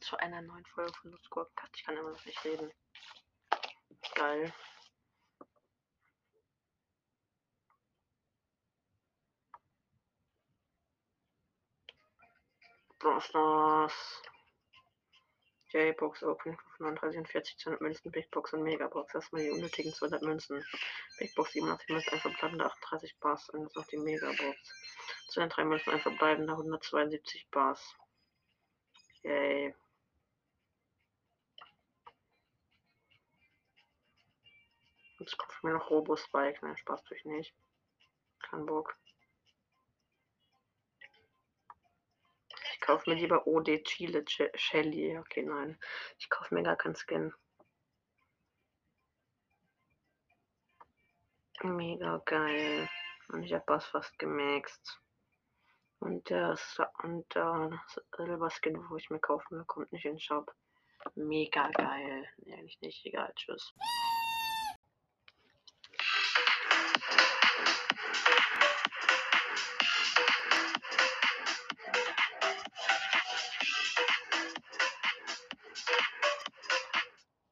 Zu einer neuen Folge von Nutzgurkenkat. Ich kann immer noch nicht reden. Geil. Brawl Stars. J-Box Open 39 und 40 200 Münzen, Big Box und Megabox. Erstmal die unnötigen 200 Münzen. Big Box 87 Münzen, ein verbleibender 38 Bars. Und jetzt noch die Megabox. 203 Münzen, ein verbleibender 172 Bars. Yay. Jetzt ich mir noch Robo-Spike. Nein, Spaß durch nicht. Kein Bock. Kaufe mir lieber OD Chile Shelly. Okay, nein. Ich kaufe mir gar keinen Skin. Mega geil. Und ich habe was fast gemixt. Und das und der Silberskin, wo ich mir kaufen will, kommt nicht in den Shop. Mega geil. Nee, eigentlich nicht. Egal. Tschüss.